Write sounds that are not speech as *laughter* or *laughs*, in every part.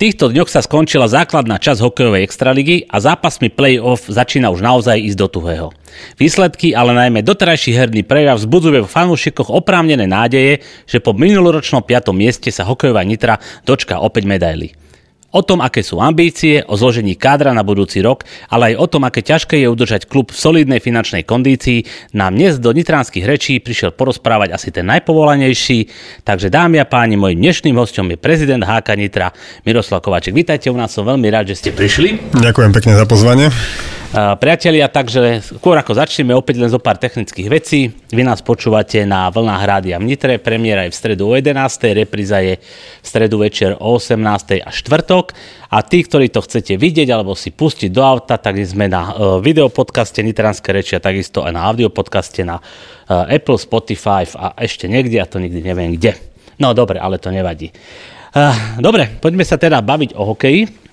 týchto dňoch sa skončila základná časť hokejovej extraligy a zápasmi play-off začína už naozaj ísť do tuhého. Výsledky, ale najmä doterajší herný prejav vzbudzuje v fanúšikoch oprávnené nádeje, že po minuloročnom 5. mieste sa hokejová Nitra dočká opäť medaily. O tom, aké sú ambície, o zložení kádra na budúci rok, ale aj o tom, aké ťažké je udržať klub v solidnej finančnej kondícii, nám dnes do nitránskych rečí prišiel porozprávať asi ten najpovolanejší. Takže dámy a páni, môjim dnešným hostom je prezident HK Nitra Miroslav Kovaček. Vítajte u nás, som veľmi rád, že ste prišli. Ďakujem pekne za pozvanie. Priatelia, takže skôr ako začneme, opäť len zo pár technických vecí. Vy nás počúvate na vlnách rádia v Nitre, premiéra je v stredu o 11. repríza je v stredu večer o 18. a štvrtok. A tí, ktorí to chcete vidieť alebo si pustiť do auta, tak sme na uh, videopodcaste Nitranské reči a takisto aj na audiopodcaste na uh, Apple, Spotify a ešte niekde, ja to nikdy neviem kde. No dobre, ale to nevadí. Uh, dobre, poďme sa teda baviť o hokeji.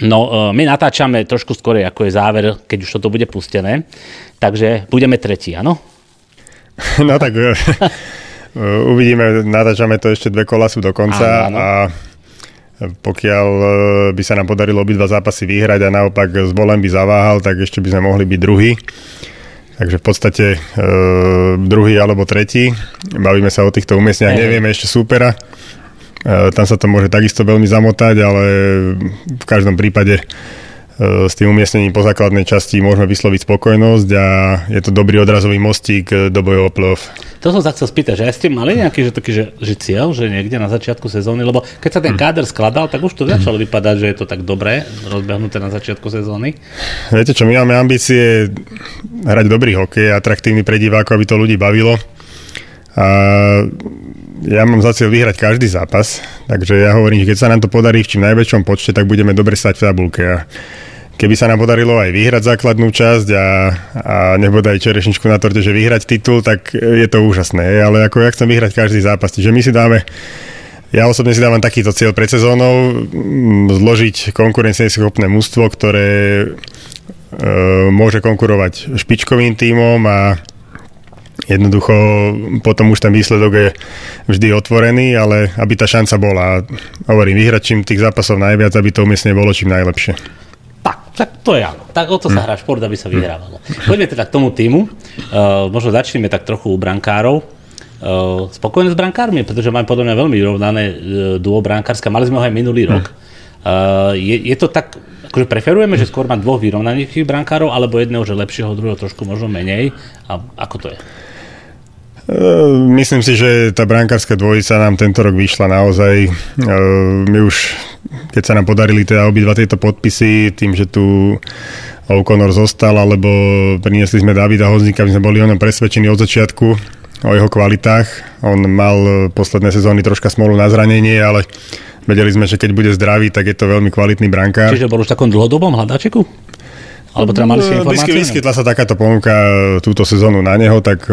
No, e, my natáčame trošku skôr, ako je záver, keď už toto bude pustené. Takže budeme tretí, áno? *laughs* No tak e, uvidíme, natáčame to ešte dve kola sú do konca áno, áno. a pokiaľ e, by sa nám podarilo obidva zápasy vyhrať a naopak s bolem by zaváhal, tak ešte by sme mohli byť druhý. Takže v podstate e, druhý alebo tretí. Bavíme sa o týchto umiestniach, nevieme ešte súpera. E, tam sa to môže takisto veľmi zamotať, ale v každom prípade e, s tým umiestnením po základnej časti môžeme vysloviť spokojnosť a je to dobrý odrazový mostík do bojov o play-off. To som sa chcel spýtať, že aj ste mali nejaký že, taký, že, že cieľ, že niekde na začiatku sezóny, lebo keď sa ten hm. káder skladal, tak už to začalo vypadať, že je to tak dobré rozbehnuté na začiatku sezóny. Viete čo, my máme ambície hrať dobrý hokej, atraktívny pre divákov, aby to ľudí bavilo. A ja mám za cieľ vyhrať každý zápas, takže ja hovorím, že keď sa nám to podarí v čím najväčšom počte, tak budeme dobre stať v tabulke. A keby sa nám podarilo aj vyhrať základnú časť a, a nebodaj čerešničku na torte, že vyhrať titul, tak je to úžasné. Ale ako ja chcem vyhrať každý zápas, čiže my si dáme ja osobne si dávam takýto cieľ pred sezónou, mm, zložiť konkurencieschopné mústvo, ktoré e, môže konkurovať špičkovým tímom a Jednoducho potom už ten výsledok je vždy otvorený, ale aby tá šanca bola. Hovorím, vyhrať čím tých zápasov najviac, aby to umiestnenie bolo čím najlepšie. Tak, tak to je áno. Tak o to sa hm. hrá šport, aby sa vyhrávalo. Poďme teda k tomu týmu. Uh, možno začneme tak trochu u brankárov. Uh, spokojné s brankármi, pretože máme podľa mňa veľmi vyrovnané uh, duo brankárska. Mali sme ho aj minulý rok. Uh, je, je to tak, akože preferujeme, že skôr má dvoch vyrovnaných brankárov, alebo jedného, že lepšieho, druhého trošku možno menej. A ako to je? Ehm, myslím si, že tá brankárska dvojica nám tento rok vyšla naozaj. Ehm, my už, keď sa nám podarili teda obidva tieto podpisy, tým, že tu O'Connor zostal, alebo priniesli sme Davida Hozníka, my sme boli o ňom presvedčení od začiatku, o jeho kvalitách. On mal posledné sezóny troška smolu na zranenie, ale vedeli sme, že keď bude zdravý, tak je to veľmi kvalitný brankár. Čiže bol už v takom dlhodobom hľadačeku? Alebo teda mali ste informácie? Vyskytla sa takáto ponuka túto sezónu na neho, tak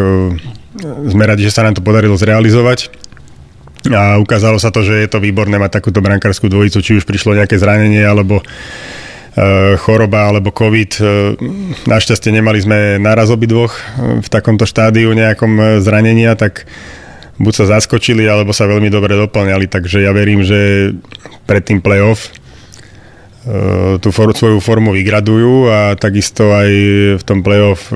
sme radi, že sa nám to podarilo zrealizovať. A ukázalo sa to, že je to výborné mať takúto brankárskú dvojicu, či už prišlo nejaké zranenie, alebo e, choroba alebo COVID. E, našťastie nemali sme náraz obidvoch e, v takomto štádiu nejakom zranenia, tak buď sa zaskočili, alebo sa veľmi dobre doplňali, takže ja verím, že pred tým playoff tú for, svoju formu vygradujú a takisto aj v tom playoff,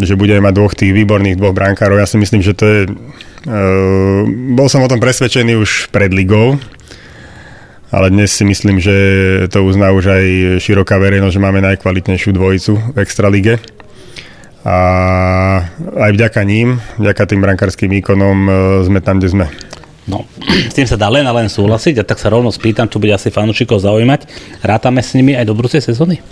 že budeme mať dvoch tých výborných dvoch brankárov. Ja si myslím, že to je... Uh, bol som o tom presvedčený už pred ligou, ale dnes si myslím, že to uzná už aj široká verejnosť, že máme najkvalitnejšiu dvojicu v Extralige. A aj vďaka ním, vďaka tým brankárským výkonom sme tam, kde sme. No, *clears throat* s tým sa dá len a len súhlasiť a tak sa rovno spýtam, čo bude asi fanúšikov zaujímať. Rátame s nimi aj do budúcej sezóny?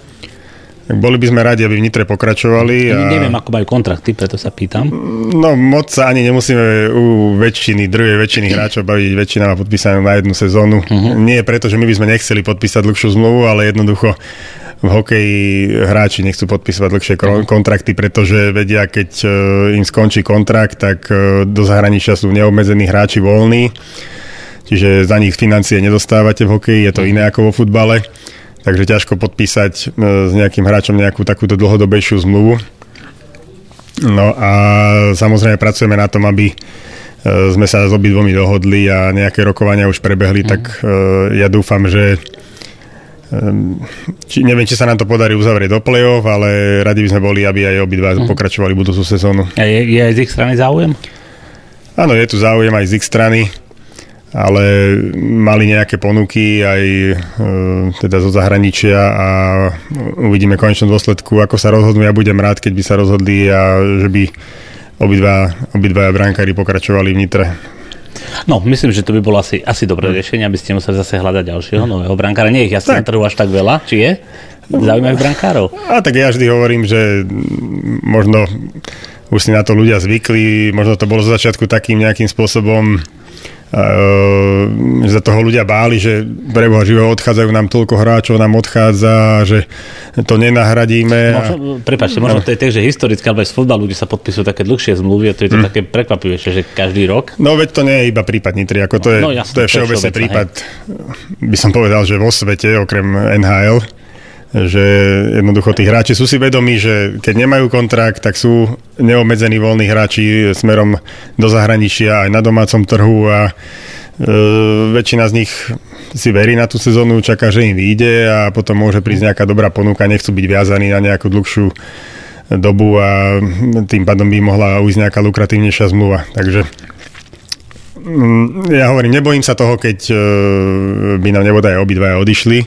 Boli by sme radi, aby v Nitre pokračovali. A... Neviem, ako majú kontrakty, preto sa pýtam. No moc sa ani nemusíme u väčšiny, druhej väčšiny hráčov baviť. Väčšina má podpísanú na jednu sezónu. Uh-huh. Nie preto, že my by sme nechceli podpísať dlhšiu zmluvu, ale jednoducho v hokeji hráči nechcú podpísať dlhšie kontrakty, pretože vedia, keď e, im skončí kontrakt, tak e, do zahraničia sú neobmedzení hráči voľní, čiže za nich financie nedostávate v hokeji, je to mhm. iné ako vo futbale, takže ťažko podpísať e, s nejakým hráčom nejakú takúto dlhodobejšiu zmluvu. No a samozrejme pracujeme na tom, aby sme sa s obidvomi dohodli a nejaké rokovania už prebehli, mm. tak ja dúfam, že či, neviem, či sa nám to podarí uzavrieť do play-off, ale radi by sme boli, aby aj obidva mm. pokračovali budúcu sezónu. A je, je aj z ich strany záujem? Áno, je tu záujem aj z ich strany, ale mali nejaké ponuky aj e, teda zo zahraničia a uvidíme konečnú dôsledku, ako sa rozhodnú. Ja budem rád, keď by sa rozhodli a že by obidva, obidva brankári pokračovali v Nitre. No, myslím, že to by bolo asi, asi dobré hm. riešenie, aby ste museli zase hľadať ďalšieho nového brankára. Nie ich tak. na trhu až tak veľa, či je? Zaujímavých brankárov. A tak ja vždy hovorím, že možno už si na to ľudia zvykli, možno to bolo z začiatku takým nejakým spôsobom že sa toho ľudia báli, že preboha živého odchádzajú nám toľko hráčov, nám odchádza, že to nenahradíme. Možno, prepáčte, možno no. to je tak, že historicky, alebo aj z futbalu, kde sa podpisujú také dlhšie zmluvy a to je to mm. také prekvapivé, že každý rok. No veď to nie je iba prípad Nitry, ako to je, no, jasný, to je všeobecný prípad, hej. by som povedal, že vo svete, okrem NHL, že jednoducho tí hráči sú si vedomí, že keď nemajú kontrakt, tak sú neobmedzení voľní hráči smerom do zahraničia aj na domácom trhu a e, väčšina z nich si verí na tú sezónu, čaká, že im vyjde a potom môže prísť nejaká dobrá ponuka, nechcú byť viazaní na nejakú dlhšiu dobu a tým pádom by mohla ujsť nejaká lukratívnejšia zmluva. Takže mm, ja hovorím, nebojím sa toho, keď e, by nám nebodaj obidvaja odišli,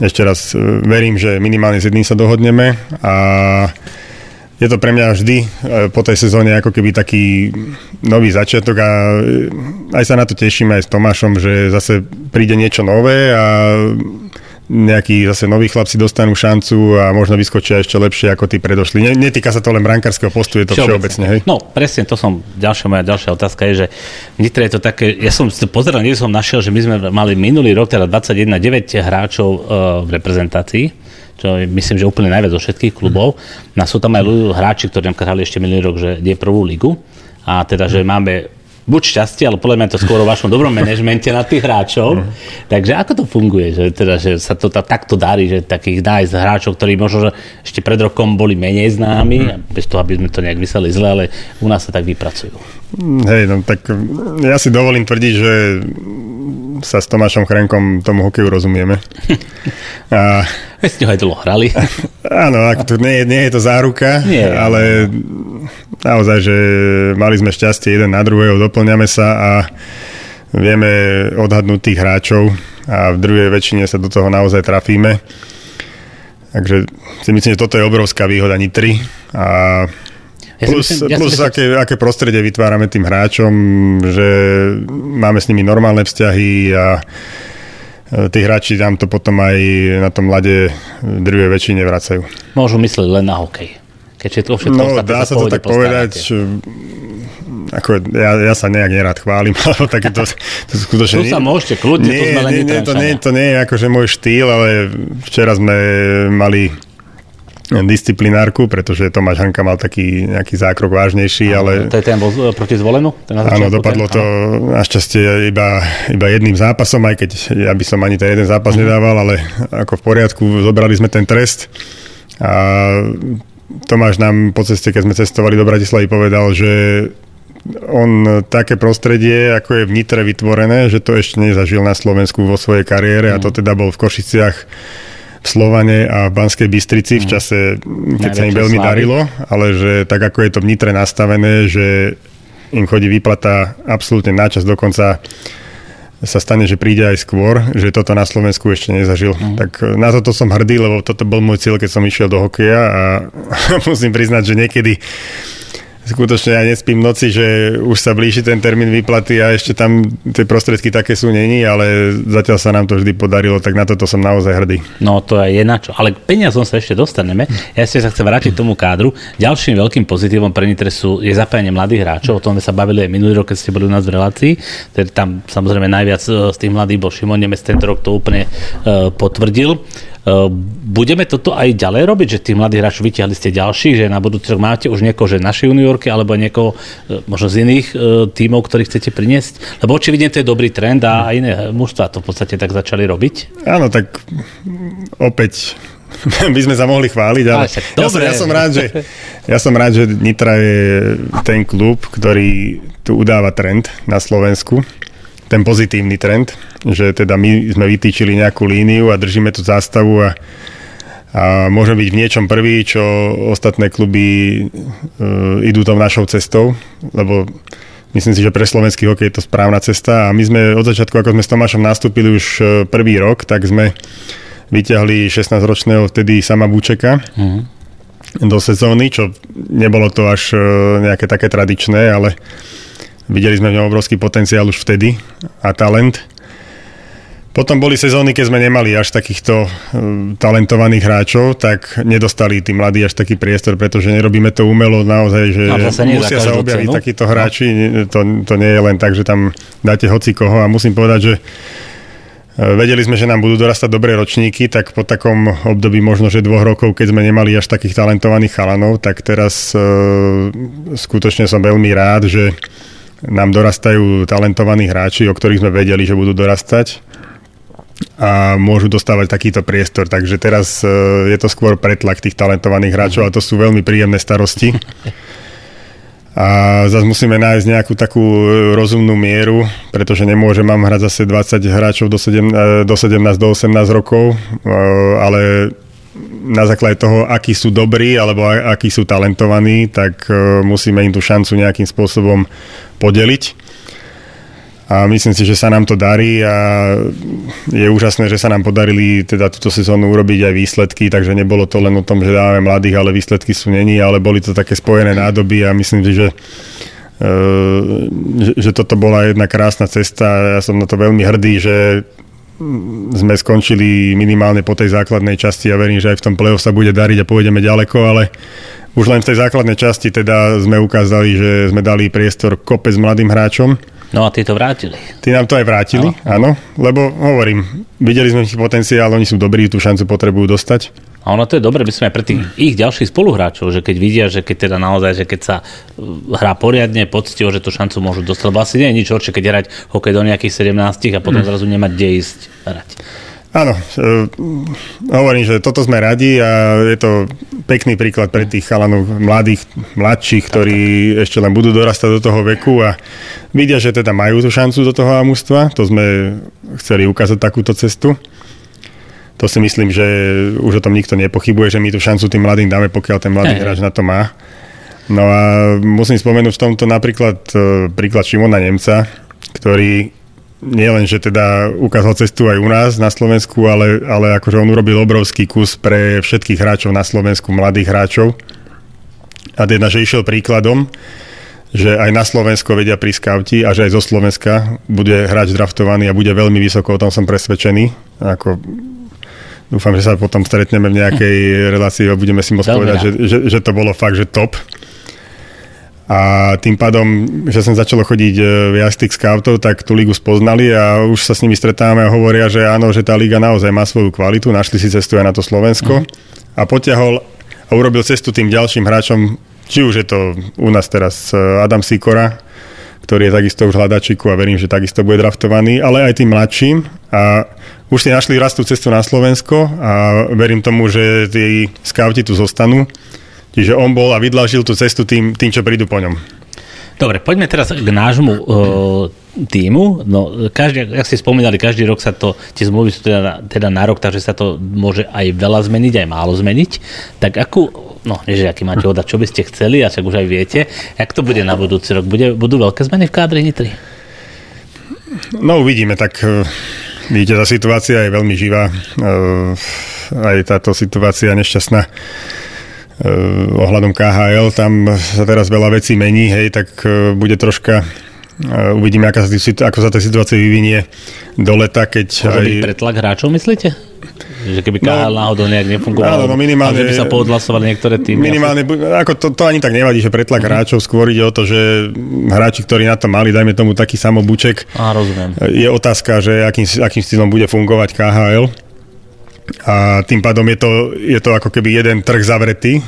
ešte raz e, verím, že minimálne s jedným sa dohodneme a je to pre mňa vždy e, po tej sezóne ako keby taký nový začiatok a e, aj sa na to tešíme aj s Tomášom, že zase príde niečo nové a nejakí zase noví chlapci dostanú šancu a možno vyskočia ešte lepšie ako tí predošli. Netýka sa to len brankárskeho postu, je to všeobecne. Hej? No, presne, to som, ďalšia moja ďalšia otázka je, že Nitre je to také, ja som pozeral, nie som našiel, že my sme mali minulý rok, teda 21, 9 hráčov uh, v reprezentácii, čo je, myslím, že úplne najviac zo všetkých klubov. No sú tam aj hráči, ktorí nám hrali ešte minulý rok, že je prvú ligu. A teda, že máme buď šťastie, ale podľa mňa to skôr o vašom dobrom manažmente na tých hráčov. Mm. Takže ako to funguje, že, teda, že sa to takto darí, že takých nájsť hráčov, ktorí možno že ešte pred rokom boli menej známi, mm. bez toho, aby sme to nejak vyseli zle, ale u nás sa tak vypracujú. Hej, no tak ja si dovolím tvrdiť, že sa s Tomášom Chrenkom tomu hokeju rozumieme. *laughs* A... Ste ho aj dlho hrali. *laughs* Áno, ako to nie, nie je to záruka, nie, ale naozaj, že mali sme šťastie jeden na druhého, doplňame sa a vieme odhadnúť tých hráčov a v druhej väčšine sa do toho naozaj trafíme. Takže si myslím, že toto je obrovská výhoda Nitry a ja plus, myslím, ja plus aké, aké prostredie vytvárame tým hráčom, že máme s nimi normálne vzťahy a e, tí hráči nám to potom aj na tom lade druhej väčšine vracajú. Môžu myslieť len na hokej. Keď všetko, všetko no, dá sa to tak povedať, ako ja, ja sa nejak nerád chválim, *laughs* alebo také to, to skutočne... Tu sa môžete kľudne, nie, to sme len nie, nie, to, nie, to nie je akože môj štýl, ale včera sme mali disciplinárku, pretože Tomáš Hanka mal taký nejaký zákrok vážnejší, ale... To je ten bol proti zvolenu? Ten áno, dopadlo ten? to našťastie iba, iba jedným zápasom, aj keď ja by som ani ten jeden zápas uh-huh. nedával, ale ako v poriadku, zobrali sme ten trest a Tomáš nám po ceste, keď sme cestovali do Bratislavy, povedal, že on také prostredie, ako je v Nitre vytvorené, že to ešte nezažil na Slovensku vo svojej kariére a to mhm. teda bol v Košiciach v Slovane a v Banskej Bystrici v mhm. čase, keď sa im veľmi slávy. darilo, ale že tak ako je to v Nitre nastavené, že im chodí výplata absolútne načas, dokonca sa stane, že príde aj skôr, že toto na Slovensku ešte nezažil. Mm. Tak e, na toto som hrdý, lebo toto bol môj cieľ, keď som išiel do hokeja a *laughs* musím priznať, že niekedy skutočne ja nespím noci, že už sa blíži ten termín výplaty a ešte tam tie prostriedky také sú není, ale zatiaľ sa nám to vždy podarilo, tak na toto som naozaj hrdý. No to je na čo. Ale k peniazom sa ešte dostaneme. Ja si sa chcem vrátiť k tomu kádru. Ďalším veľkým pozitívom pre Nitre sú, je zapájanie mladých hráčov. O tom sme sa bavili aj minulý rok, keď ste boli u nás v relácii. Tedy tam samozrejme najviac e, z tých mladých bol Šimon Nemec, tento rok to úplne uh, potvrdil. Ehm, budeme toto aj ďalej robiť, že tých mladých hráčov vytiahli ste ďalší, že na budúci rok máte už niekoho, že naše juniorky, alebo niekoho e, možno z iných e, tímov, ktorých chcete priniesť? Lebo očividne to je dobrý trend a aj iné mužstva to v podstate tak začali robiť. Áno, tak opäť *laughs* by sme sa mohli chváliť, ale ja, som, ja, som rád, že, ja som rád, že Nitra je ten klub, ktorý tu udáva trend na Slovensku ten pozitívny trend, že teda my sme vytýčili nejakú líniu a držíme tú zástavu a, a môžeme byť v niečom prvý, čo ostatné kluby e, idú tou našou cestou, lebo myslím si, že pre slovenský hokej je to správna cesta a my sme od začiatku, ako sme s Tomášom nastúpili už e, prvý rok, tak sme vyťahli 16-ročného vtedy sama Bučeka mm-hmm. do sezóny, čo nebolo to až e, nejaké také tradičné, ale Videli sme v ňom obrovský potenciál už vtedy a talent. Potom boli sezóny, keď sme nemali až takýchto uh, talentovaných hráčov, tak nedostali tí mladí až taký priestor, pretože nerobíme to umelo naozaj, že musia sa objaviť cenu. takíto hráči. No. To, to nie je len tak, že tam dáte hoci koho a musím povedať, že uh, Vedeli sme, že nám budú dorastať dobré ročníky, tak po takom období možno, že dvoch rokov, keď sme nemali až takých talentovaných chalanov, tak teraz e, skutočne som veľmi rád, že nám dorastajú talentovaní hráči, o ktorých sme vedeli, že budú dorastať a môžu dostávať takýto priestor. Takže teraz e, je to skôr pretlak tých talentovaných hráčov a to sú veľmi príjemné starosti. A zase musíme nájsť nejakú takú e, rozumnú mieru, pretože nemôže mám hrať zase 20 hráčov do 17, e, do 17 do 18 rokov, ale na základe toho, akí sú dobrí alebo akí sú talentovaní, tak e, musíme im tú šancu nejakým spôsobom podeliť. A myslím si, že sa nám to darí a je úžasné, že sa nám podarili teda túto sezónu urobiť aj výsledky, takže nebolo to len o tom, že dáme mladých, ale výsledky sú není, ale boli to také spojené nádoby a myslím si, že e, že toto bola jedna krásna cesta. Ja som na to veľmi hrdý, že sme skončili minimálne po tej základnej časti a verím, že aj v tom play-off sa bude dariť a pôjdeme ďaleko, ale už len v tej základnej časti teda sme ukázali, že sme dali priestor kopec mladým hráčom. No a tí to vrátili. Tí nám to aj vrátili, áno, áno lebo hovorím, videli sme ich potenciál, oni sú dobrí, tú šancu potrebujú dostať. A ono to je dobre, sme aj pre tých ich ďalších spoluhráčov, že keď vidia, že keď teda naozaj, že keď sa uh, hrá poriadne, poctivo, že tú šancu môžu dostať, lebo asi nie je nič horšie, keď hrať hokej do nejakých 17 a potom mm. zrazu nemať kde ísť hrať. Áno, uh, hovorím, že toto sme radi a je to pekný príklad pre tých chalanov mladých, mladších, ktorí ešte len budú dorastať do toho veku a vidia, že teda majú tú šancu do toho amústva. To sme chceli ukázať takúto cestu to si myslím, že už o tom nikto nepochybuje, že my tú šancu tým mladým dáme, pokiaľ ten mladý hráč na to má. No a musím spomenúť v tomto napríklad e, príklad Šimona Nemca, ktorý nie len, že teda ukázal cestu aj u nás na Slovensku, ale, ale akože on urobil obrovský kus pre všetkých hráčov na Slovensku, mladých hráčov. A teda, že išiel príkladom, že aj na Slovensko vedia pri skauti a že aj zo Slovenska bude hráč draftovaný a bude veľmi vysoko, o tom som presvedčený. Ako Dúfam, že sa potom stretneme v nejakej *laughs* relácii a budeme si môcť povedať, že, že, že to bolo fakt, že top. A tým pádom, že som začalo chodiť e, viac tých scoutov, tak tú ligu spoznali a už sa s nimi stretávame a hovoria, že áno, že tá liga naozaj má svoju kvalitu, našli si cestu aj na to Slovensko mm. a potiahol a urobil cestu tým ďalším hráčom, či už je to u nás teraz e, Adam Sikora, ktorý je takisto už hľadačiku a verím, že takisto bude draftovaný, ale aj tým mladším a už si našli rastú cestu na Slovensko a verím tomu, že tí skauti tu zostanú. Čiže on bol a vydlažil tú cestu tým, tým čo prídu po ňom. Dobre, poďme teraz k nášmu uh, týmu. No, každý, ak ste spomínali, každý rok sa to, tie zmluvy sú teda, teda na rok, takže sa to môže aj veľa zmeniť, aj málo zmeniť. Tak akú, no, nie že aký máte odať, čo by ste chceli, a však už aj viete, jak to bude na budúci rok? Bude, budú veľké zmeny v kádri Nitry? No uvidíme, tak uh Vidíte, tá situácia je veľmi živá. Uh, aj táto situácia nešťastná uh, ohľadom KHL, tam sa teraz veľa vecí mení, hej, tak bude troška uvidíme, aká sa, ako sa tá situácia vyvinie do leta, keď Môže aj... byť pretlak hráčov, myslíte? Že keby KHL no, náhodou nejak nefungoval, no, no minimálne, že by sa poodhlasovali niektoré týmy. Minimálne, ako to, to ani tak nevadí, že pretlak uh-huh. hráčov, skôr ide o to, že hráči, ktorí na to mali, dajme tomu taký samobúček, Á, rozumiem. je otázka, že akým, akým štýlom bude fungovať KHL. A tým pádom je to, je to ako keby jeden trh zavretý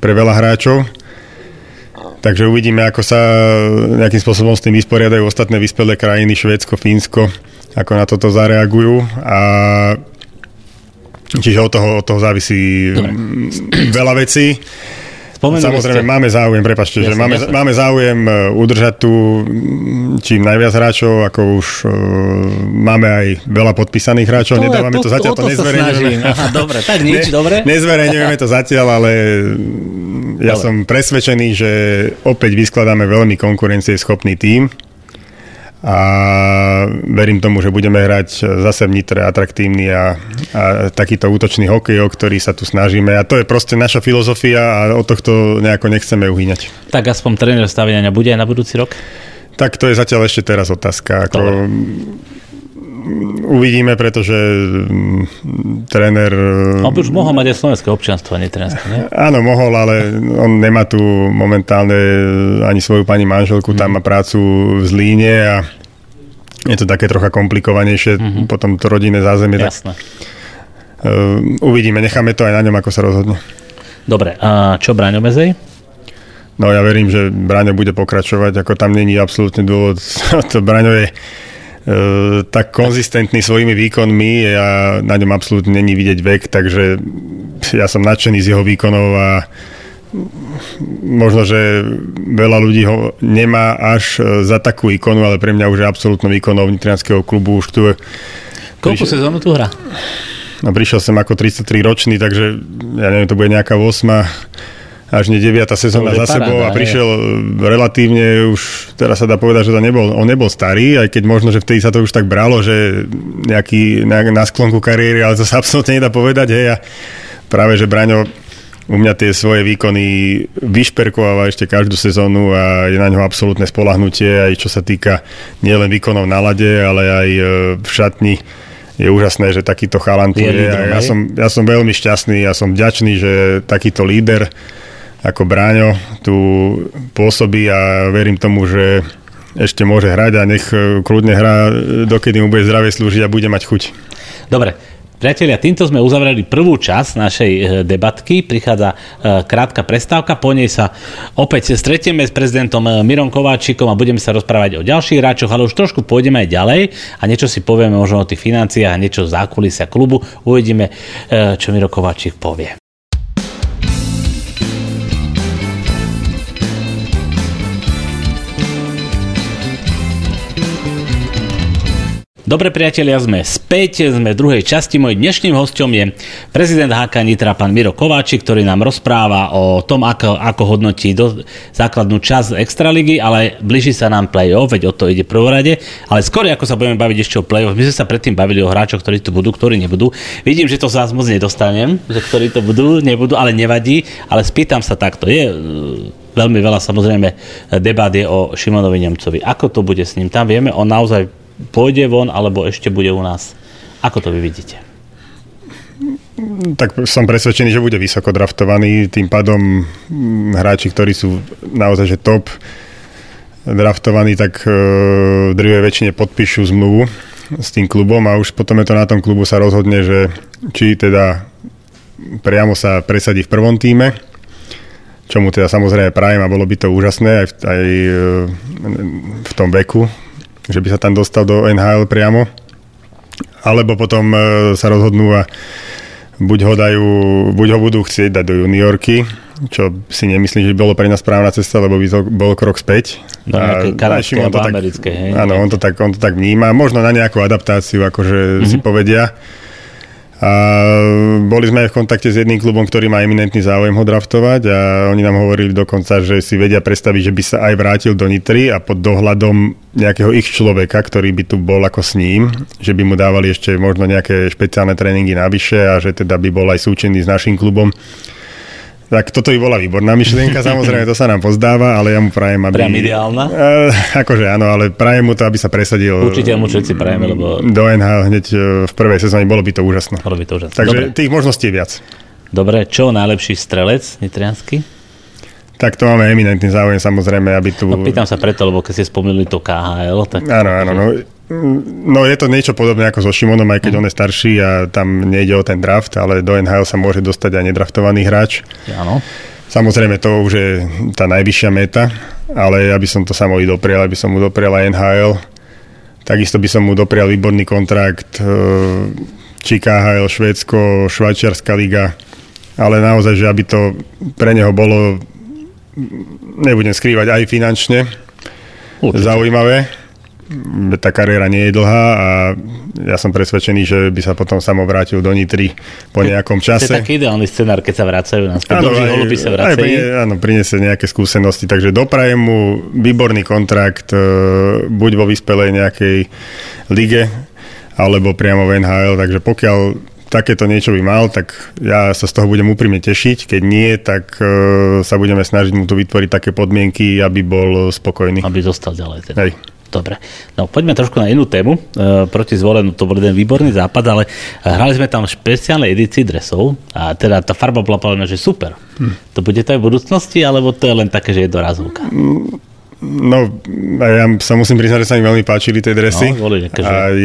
pre veľa hráčov. Takže uvidíme, ako sa nejakým spôsobom s tým vysporiadajú ostatné vyspelé krajiny, Švédsko, Fínsko, ako na toto zareagujú. A Čiže od toho, od toho závisí Dobre. veľa vecí. Spomenuli Samozrejme, ste... máme záujem, prepačte, že máme, jasne. máme záujem e, udržať tu mm, čím najviac hráčov, ako už uh, máme aj veľa podpísaných hráčov, To je- nedávame to, to- zatiaľ, to, to nezverejňujeme. Aha, dobre, tak nič, *laughs* dobre. Nezverejňujeme to zatiaľ, ale mm, ja som presvedčený, že opäť vyskladáme veľmi konkurencieschopný tím a verím tomu, že budeme hrať zase v Nitre atraktívny a, a takýto útočný hokej, o ktorý sa tu snažíme. A to je proste naša filozofia a od tohto nejako nechceme uhýňať. Tak aspoň tréner staviania bude aj na budúci rok? Tak to je zatiaľ ešte teraz otázka. Ako, Dobre. Uvidíme, pretože mm, tréner... On by už mohol mať aj slovenské občianstvo, nie trénerské, nie? Áno, mohol, ale on nemá tu momentálne ani svoju pani manželku, tam má prácu v Zlíne a je to také trocha komplikovanejšie, mm-hmm. potom to rodinné zázemie. Tak, Jasné. uh, uvidíme, necháme to aj na ňom, ako sa rozhodne. Dobre, a čo Braňo Mezej? No ja verím, že Braňo bude pokračovať, ako tam není absolútne dôvod. *laughs* to Braňo je tak konzistentný svojimi výkonmi a na ňom absolútne není vidieť vek, takže ja som nadšený z jeho výkonov a možno, že veľa ľudí ho nemá až e, za takú ikonu, ale pre mňa už je absolútnou ikonou Nitrianského klubu. Už tu je, Koľko Prišiel- sezónu tu hrá? no, prišiel som ako 33 ročný, takže ja neviem, to bude nejaká 8 až nie 9 sezóna je za sebou paráda, a prišiel e, relatívne už, teraz sa dá povedať, že to nebol, on nebol starý, aj keď možno, že vtedy sa to už tak bralo, že nejaký na, na sklonku kariéry, ale to sa absolútne nedá povedať, hej, a práve, že Braňo u mňa tie svoje výkony vyšperkováva ešte každú sezónu a je na ňo absolútne spolahnutie, aj čo sa týka nielen výkonov na lade, ale aj e, v šatni. Je úžasné, že takýto chalan tu Je je. lídrom, ja, som, ja som veľmi šťastný, ja som vďačný, že takýto líder ako Bráňo tu pôsobí a verím tomu, že ešte môže hrať a nech e, kľudne hrá, e, dokedy mu bude zdravie slúžiť a bude mať chuť. Dobre, priatelia, týmto sme uzavreli prvú časť našej e, debatky. Prichádza krátka prestávka, po nej sa opäť stretieme s prezidentom Mirom Kováčikom a budeme sa rozprávať o ďalších hráčoch, ale už trošku pôjdeme aj ďalej a niečo si povieme možno o tých financiách niečo zákulisia klubu. Uvidíme, čo Miro Kováčik povie. Dobre priatelia, sme späť, sme v druhej časti. Mojím dnešným hostom je prezident HK Nitra, pán Miro Kováčik, ktorý nám rozpráva o tom, ako, ako hodnotí do, základnú časť Extraligy, ale blíži sa nám play-off, veď o to ide prvorade. Ale skôr ako sa budeme baviť ešte o play-off, my sme sa predtým bavili o hráčoch, ktorí tu budú, ktorí nebudú. Vidím, že to vás moc nedostanem, že ktorí to budú, nebudú, ale nevadí. Ale spýtam sa takto. Je e, veľmi veľa samozrejme debát je o Šimonovi Nemcovi. Ako to bude s ním? Tam vieme, on naozaj pôjde von, alebo ešte bude u nás. Ako to vy vidíte? Tak som presvedčený, že bude vysoko draftovaný, tým pádom hráči, ktorí sú naozaj že top draftovaní, tak e, v drvej väčšine podpíšu zmluvu s tým klubom a už potom je to na tom klubu sa rozhodne, že či teda priamo sa presadí v prvom týme, čo mu teda samozrejme prajem a bolo by to úžasné aj v, aj e, v tom veku, že by sa tam dostal do NHL priamo, alebo potom e, sa rozhodnú a buď ho, dajú, buď ho budú chcieť dať do juniorky, čo si nemyslím, že by bolo pre nás správna cesta, lebo by to bol krok späť. Do nejakej kanadskej Šimon alebo to tak- americkej? Áno, on to, tak, on to tak vníma. Možno na nejakú adaptáciu, akože mm-hmm. si povedia. A boli sme aj v kontakte s jedným klubom, ktorý má eminentný záujem ho draftovať a oni nám hovorili dokonca, že si vedia predstaviť, že by sa aj vrátil do Nitry a pod dohľadom nejakého ich človeka, ktorý by tu bol ako s ním, že by mu dávali ešte možno nejaké špeciálne tréningy navyše a že teda by bol aj súčinný s našim klubom. Tak toto by bola výborná myšlienka, *laughs* samozrejme to sa nám pozdáva, ale ja mu prajem, aby... Priam ideálna? Uh, akože áno, ale prajem mu to, aby sa presadil Určite mu všetci prajeme, lebo do NHL hneď e, v prvej sezóne, bolo by to úžasné. bolo by to úžasné. Takže Dobre. tých možností je viac. Dobre, čo najlepší strelec nitriansky? Tak to máme eminentný záujem samozrejme, aby tu... No, pýtam sa preto, lebo keď ste spomínali to KHL, tak... Áno, áno, no. No je to niečo podobné ako so Šimonom, aj keď on je starší a tam nejde o ten draft, ale do NHL sa môže dostať aj nedraftovaný hráč. Áno. Samozrejme to už je tá najvyššia meta, ale ja by som to samovi doprial, aby som mu doprial aj NHL. Takisto by som mu doprial výborný kontrakt, e, či KHL, Švédsko, Švajčiarska liga, ale naozaj, že aby to pre neho bolo nebudem skrývať, aj finančne Určite. zaujímavé. Tá kariéra nie je dlhá a ja som presvedčený, že by sa potom samo vrátil do Nitry po nejakom To je čase. taký ideálny scenár, keď sa vracajú naspäť. Dobrí holuby sa aj vracajú. prine, áno, priniesie nejaké skúsenosti, takže doprajem mu výborný kontrakt, e, buď vo vyspelej nejakej lige, alebo priamo v NHL, takže pokiaľ takéto niečo by mal, tak ja sa z toho budem úprimne tešiť. Keď nie, tak e, sa budeme snažiť mu tu vytvoriť také podmienky, aby bol spokojný. Aby zostal ďalej. Teda. Hej. Dobre. No poďme trošku na inú tému. E, proti zvolenú to bol jeden výborný západ, ale hrali sme tam v špeciálnej edícii dresov a teda tá farba bola povedaná, že super. Hm. To bude to aj v budúcnosti, alebo to je len také, že je dorazovka? No, ja sa musím priznať, že sa mi veľmi páčili tie dresy. No, boli nejaké, že- Aj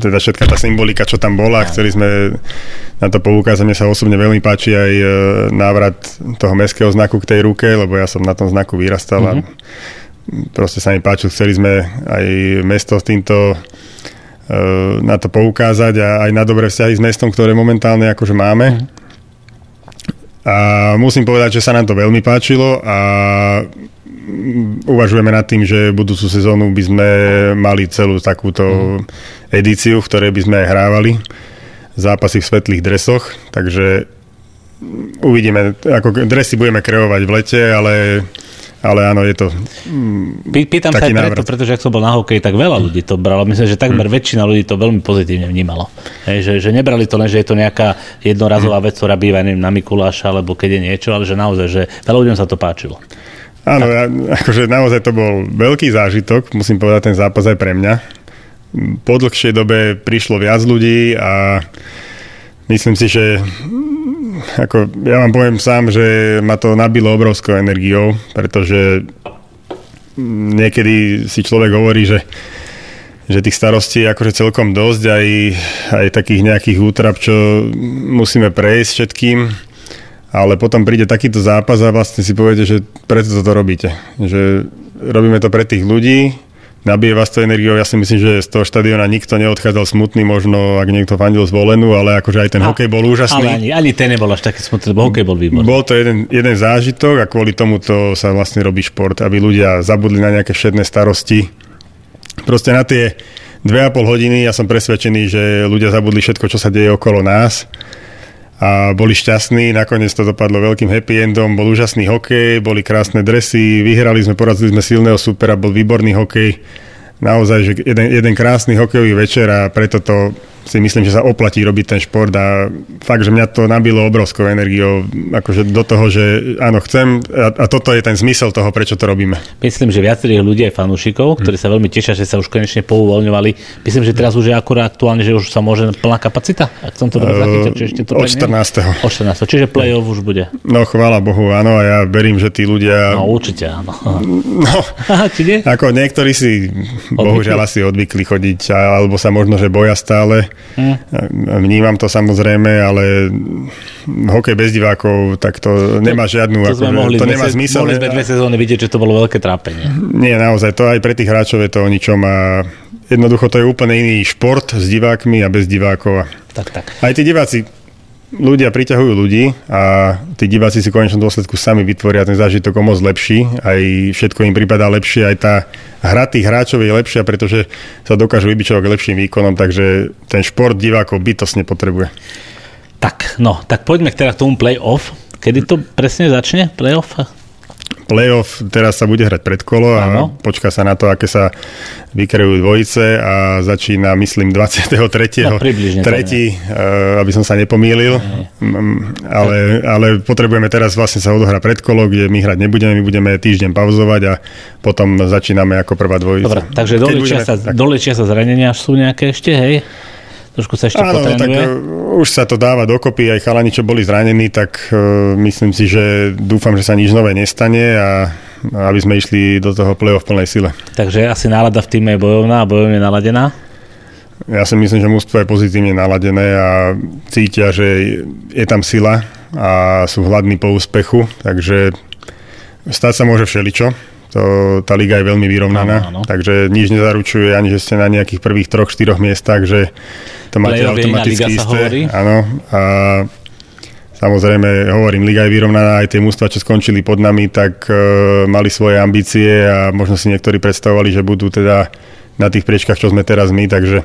teda všetká tá symbolika, čo tam bola. Chceli sme na to poukázať. Mne sa osobne veľmi páči aj e, návrat toho mestského znaku k tej ruke, lebo ja som na tom znaku vyrastal a proste sa mi páčil. Chceli sme aj mesto s týmto e, na to poukázať a aj na dobré vzťahy s mestom, ktoré momentálne akože máme. A musím povedať, že sa nám to veľmi páčilo a uvažujeme nad tým, že budúcu sezónu by sme mali celú takúto edíciu, v ktorej by sme aj hrávali zápasy v svetlých dresoch, takže uvidíme, ako dresy budeme kreovať v lete, ale, ale áno, je to Pý- Pýtam sa aj preto, návrat. pretože ak som bol na hokeji, tak veľa ľudí to bralo. Myslím, že takmer väčšina ľudí to veľmi pozitívne vnímalo. Hej, že, že nebrali to len, že je to nejaká jednorazová vec, ktorá býva neviem, na Mikuláša, alebo keď je niečo, ale že naozaj, že veľa ľuďom sa to páčilo. Áno, ja, akože naozaj to bol veľký zážitok, musím povedať, ten zápas aj pre mňa. Po dlhšej dobe prišlo viac ľudí a myslím si, že mm, ako, ja vám poviem sám, že ma to nabilo obrovskou energiou, pretože niekedy si človek hovorí, že že tých starostí je akože celkom dosť, aj, aj takých nejakých útrap, čo musíme prejsť všetkým ale potom príde takýto zápas a vlastne si poviete, že preto toto robíte. Že robíme to pre tých ľudí, nabije vás to energiou. Ja si myslím, že z toho štadiona nikto neodchádzal smutný, možno ak niekto fandil zvolenú, ale akože aj ten hokej bol úžasný. Ale ani, ani ten nebol až taký smutný, lebo hokej bol výborný. Bol to jeden, jeden zážitok a kvôli tomuto sa vlastne robí šport, aby ľudia zabudli na nejaké všedné starosti. Proste na tie dve a pol hodiny ja som presvedčený, že ľudia zabudli všetko, čo sa deje okolo nás a boli šťastní, nakoniec to dopadlo veľkým happy endom, bol úžasný hokej, boli krásne dresy, vyhrali sme, porazili sme silného supera, bol výborný hokej, naozaj, že jeden, jeden krásny hokejový večer a preto to si myslím, že sa oplatí robiť ten šport a fakt, že mňa to nabilo obrovskou energiou, akože do toho, že áno, chcem a, a toto je ten zmysel toho, prečo to robíme. Myslím, že viacerých ľudí aj fanúšikov, ktorí sa veľmi tešia, že sa už konečne pouvoľňovali. Myslím, že teraz už je akurát aktuálne, že už sa môže plná kapacita, ak som to dobre zachytil. Či ešte to Od tak nie? 14. Od 14. Čiže play-off už bude. No chvála Bohu, áno, a ja verím, že tí ľudia... No určite áno. No, či nie? Ako niektorí si bohužiaľ asi odvykli chodiť, alebo sa možno, že boja stále. Hm. Vnímam to samozrejme, ale hokej bez divákov, tak to nemá žiadnu, To, akože, mohli, to nemá se- zmysel. mohli sme dve sezóny vidieť, že to bolo veľké trápenie. Nie, naozaj, to aj pre tých hráčov je to o ničom a jednoducho to je úplne iný šport s divákmi a bez divákov. Tak, tak. Aj tí diváci, ľudia priťahujú ľudí a tí diváci si v konečnom dôsledku sami vytvoria ten zážitok o moc lepší, aj všetko im prípada lepšie, aj tá hra tých hráčov je lepšia, pretože sa dokážu vybičovať lepším výkonom, takže ten šport divákov bytosne potrebuje. Tak, no, tak poďme teda k tomu play-off. Kedy to presne začne, play-off? Playoff teraz sa bude hrať predkolo a Áno. počká sa na to, aké sa vykreujú dvojice a začína, myslím, 23. No, tretí, eh, aby som sa nepomýlil. Mm, Ale, ale potrebujeme teraz vlastne sa odohrať predkolo, kde my hrať nebudeme, my budeme týždeň pauzovať a potom začíname ako prvá dvojica. Dobre, takže dolečia, budeme- sa, tak. dolečia sa zranenia, sú nejaké ešte, hej? Trošku sa ešte Áno, no, tak potrenuje. uh, už sa to dáva dokopy, aj chalani, čo boli zranení, tak uh, myslím si, že dúfam, že sa nič nové nestane a aby sme išli do toho play v plnej sile. Takže asi nálada v týme je bojovná a bojovne naladená. Ja si myslím, že mústvo je pozitívne naladené a cítia, že je tam sila a sú hladní po úspechu, takže stať sa môže všeličo. To, tá liga je veľmi vyrovnaná, Áno, áno. takže nič nezaručuje, ani že ste na nejakých prvých troch, štyroch miestach, že to máte Playoff automaticky isté. Áno, a Samozrejme, hovorím, Liga je vyrovnaná, aj tie mústva, čo skončili pod nami, tak uh, mali svoje ambície a možno si niektorí predstavovali, že budú teda na tých priečkách, čo sme teraz my, takže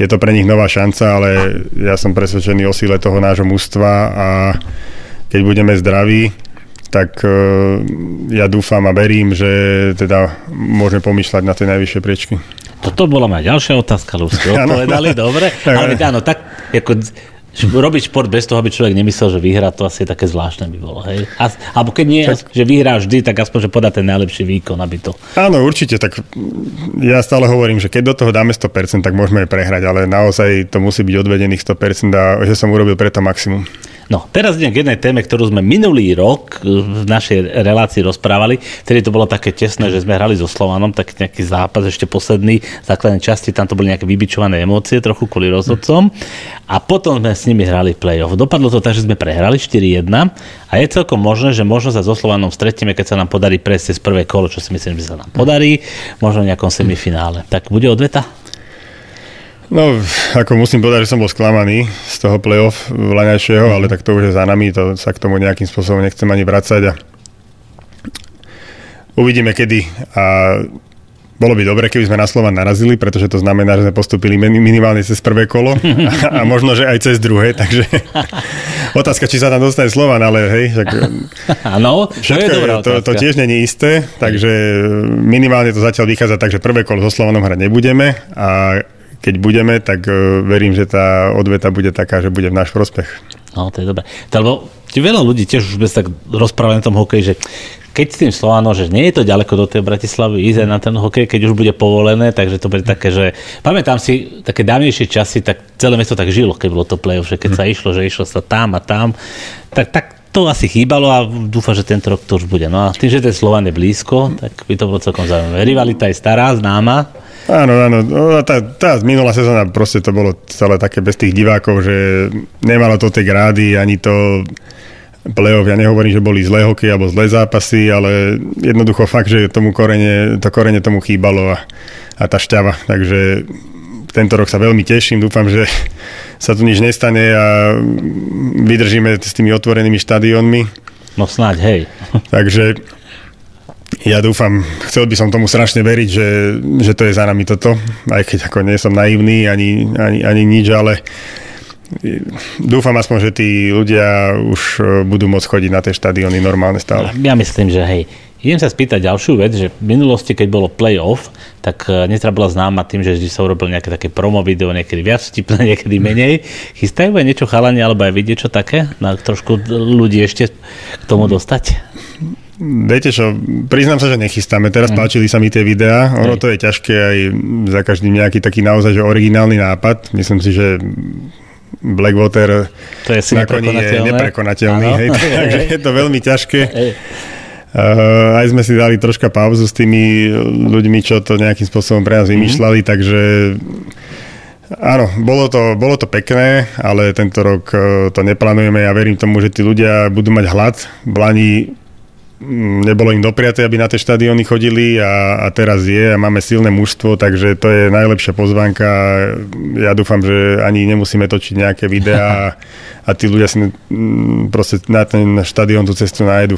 je to pre nich nová šanca, ale ja som presvedčený o síle toho nášho mústva a keď budeme zdraví, tak uh, ja dúfam a verím, že teda môžeme pomýšľať na tie najvyššie priečky. Toto bola moja ďalšia otázka, Lúsko. Odpovedali, dobre. *laughs* Ale áno, tak ako robiť šport bez toho, aby človek nemyslel, že vyhrá, to asi je také zvláštne by bolo. Hej? A, alebo keď nie, tak, že vyhrá vždy, tak aspoň, že podá ten najlepší výkon, aby to... Áno, určite, tak ja stále hovorím, že keď do toho dáme 100%, tak môžeme aj prehrať, ale naozaj to musí byť odvedených 100% a že som urobil preto maximum. No, teraz idem k jednej téme, ktorú sme minulý rok v našej relácii rozprávali, vtedy to bolo také tesné, že sme hrali so Slovanom, tak nejaký zápas ešte posledný, v základnej časti, tam to boli nejaké vybičované emócie, trochu kvôli rozhodcom. A potom sme s nimi hrali play-off. Dopadlo to tak, že sme prehrali 4-1 a je celkom možné, že možno sa so Slovanom stretneme, keď sa nám podarí prejsť cez prvé kolo, čo si myslím, že sa nám podarí, možno v nejakom semifinále. Tak bude odveta? No, ako musím povedať, že som bol sklamaný z toho playoff vlaňajšieho, ale tak to už je za nami, to sa k tomu nejakým spôsobom nechcem ani vracať a uvidíme kedy. A bolo by dobre, keby sme na Slovan narazili, pretože to znamená, že sme postupili minimálne cez prvé kolo a, *laughs* a možno, že aj cez druhé, takže *laughs* otázka, či sa tam dostane Slovan, ale hej, však, *laughs* ano, to, je dobrá to, to tiež není isté, takže minimálne to zatiaľ vychádza tak, že prvé kolo so Slovanom hrať nebudeme a keď budeme, tak e, verím, že tá odveta bude taká, že bude v náš prospech. No, to je dobré. Lebo veľa ľudí tiež už bez tak rozprávať na tom hokeji, že keď s tým Slovano, že nie je to ďaleko do tej Bratislavy ísť na ten hokej, keď už bude povolené, takže to bude také, že pamätám si také dávnejšie časy, tak celé mesto tak žilo, keď bolo to play že keď sa išlo, že išlo sa tam a tam, tak, tak to asi chýbalo a dúfam, že tento rok to už bude. No a tým, že ten Slovan je blízko, tak by to bolo celkom zaujímavé. Rivalita je stará, známa, Áno, áno. No, tá, tá minulá sezóna proste to bolo celé také bez tých divákov, že nemalo to tie grády, ani to play-off. Ja nehovorím, že boli zlé hokej alebo zlé zápasy, ale jednoducho fakt, že tomu korene, to korene tomu chýbalo a, a tá šťava. Takže tento rok sa veľmi teším. Dúfam, že sa tu nič nestane a vydržíme s tými otvorenými štadiónmi. No snáď, hej. *laughs* Takže ja dúfam, chcel by som tomu strašne veriť, že, že to je za nami toto, aj keď ako nie som naivný ani, ani, ani nič, ale dúfam aspoň, že tí ľudia už e, budú môcť chodiť na tie štadióny normálne stále. Ja myslím, že hej. Idem sa spýtať ďalšiu vec, že v minulosti, keď bolo play-off, tak e, Netra bola známa tým, že vždy sa urobil nejaké také promo video, niekedy viac vtipné, *laughs* niekedy menej. Chystajú aj niečo chalanie, alebo aj vidieť čo také? Na trošku ľudí ešte k tomu dostať? Viete čo, priznám sa, že nechystáme. Teraz mm. páčili sa mi tie videá. Ono to je ťažké aj za každým nejaký taký naozaj že originálny nápad. Myslím si, že Blackwater to je na koni je neprekonateľný. Hej, *laughs* takže je to veľmi ťažké. Uh, aj sme si dali troška pauzu s tými ľuďmi, čo to nejakým spôsobom pre nás mhm. vymýšľali, mm. takže áno, bolo to, bolo to pekné, ale tento rok uh, to neplánujeme. Ja verím tomu, že tí ľudia budú mať hlad. V Lani Mm, nebolo im dopriaté, aby na tie štadióny chodili a, a teraz je a máme silné mužstvo, takže to je najlepšia pozvánka. Ja dúfam, že ani nemusíme točiť nejaké videá *laughs* a tí ľudia si mm, proste na ten štadión tú cestu nájdu.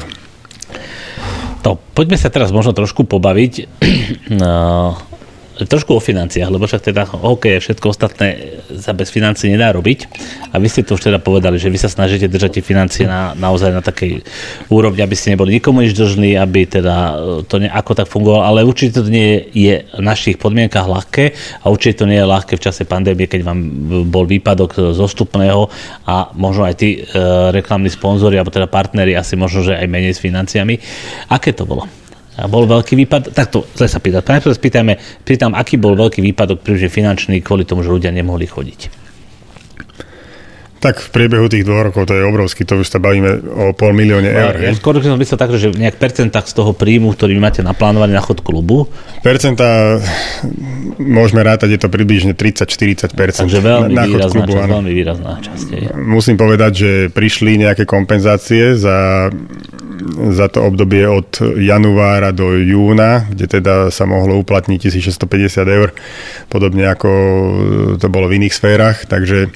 To, poďme sa teraz možno trošku pobaviť. *clears throat* Trošku o financiách, lebo však teda hokej všetko ostatné sa bez financií nedá robiť. A vy ste to už teda povedali, že vy sa snažíte držať tie financie na, naozaj na takej úrovni, aby ste neboli nikomu nič dlžní, aby teda e, to ako tak fungovalo, ale určite to nie je v našich podmienkach ľahké a určite to nie je ľahké v čase pandémie, keď vám bol výpadok zostupného a možno aj tí e, reklamní sponzori alebo teda partneri asi možno, že aj menej s financiami. Aké to bolo? A bol veľký výpadok, takto zle sa pýtať. Najprv spýtajme, pýtam, aký bol veľký výpadok, pretože finančný, kvôli tomu, že ľudia nemohli chodiť. Tak v priebehu tých dvoch rokov to je obrovský, to už sa bavíme o pol milióne eur. Ja skôr som myslel tak, že nejak percentách z toho príjmu, ktorý máte naplánovaný na chod klubu. Percenta môžeme rátať, je to približne 30-40%. Takže veľmi, na, na výrazná, klubu, časť, veľmi výrazná časť. Musím povedať, že prišli nejaké kompenzácie za za to obdobie od januára do júna, kde teda sa mohlo uplatniť 1650 eur, podobne ako to bolo v iných sférach, takže